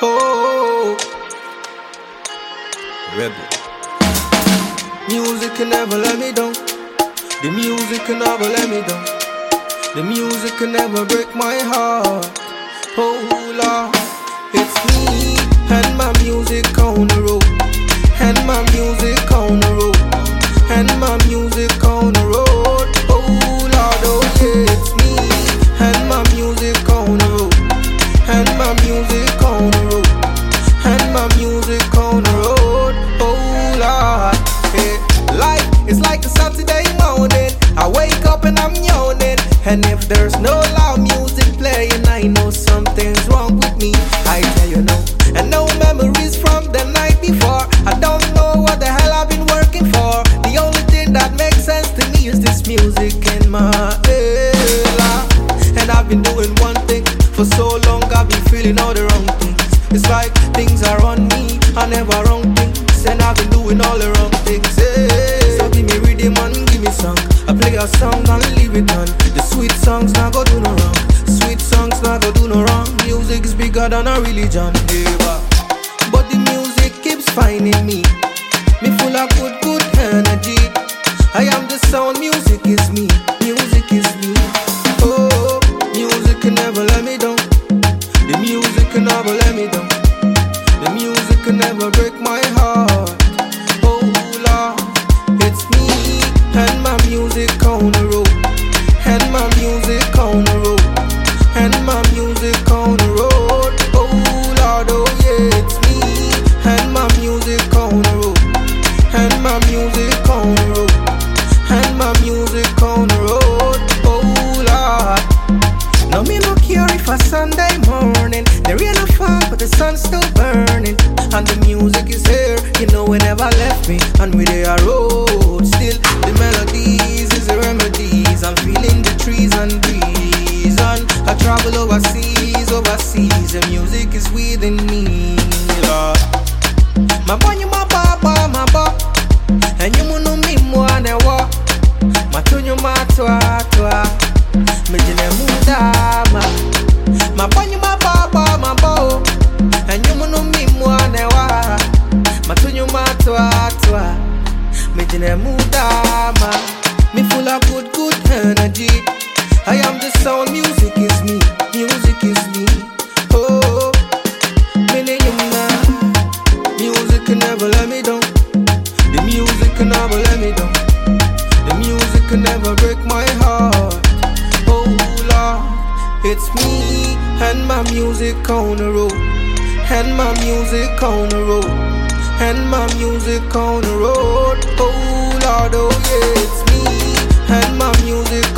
Oh, rebel. Music can never let me down. The music can never let me down. The music can never break my heart. Oh Lord, Is like a Saturday morning. I wake up and I'm yawning, and if there's no loud music playing, I know something's wrong with me. I tell you no, and no memories from the night before. I don't know what the hell I've been working for. The only thing that makes sense to me is this music in my head. And I've been doing one thing for so long, I've been feeling all the wrong things. It's like things are on me, I never wrong things, and I've been doing all the wrong things. Yeah. A song and leave it on. The sweet songs not go do no wrong. Sweet songs not go do no wrong. Music is bigger than a religion, yeah. But the music keeps finding me. Me full of good, good energy. I am the sound, music is me. Music is me. Oh, music can never let me down. The music can never let me down. The music can never break my heart. Morning the rain a fall, but the sun's still burning, and the music is here. You know, it never left me, and we they are road. Still, the melodies is the remedies. I'm feeling the trees and breeze, and I travel overseas, overseas. The music is within Matunyo matwa twa Mejine mudama Me full of good good energy. I am the sound, music is me Music is me. Oh yumna Music can never let me down. The music can never let me down. The music can never break my heart. Oh Lord, it's me and my music on the road, and my music on the road, and my music on the road. Oh Lord, oh yeah, it's me and my music